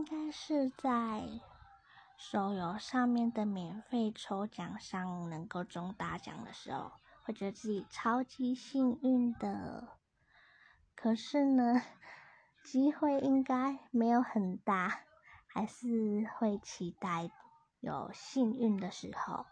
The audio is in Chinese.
应该是在手游上面的免费抽奖上能够中大奖的时候会觉得自己超级幸运的。可是呢机会应该没有很大还是会期待有幸运的时候。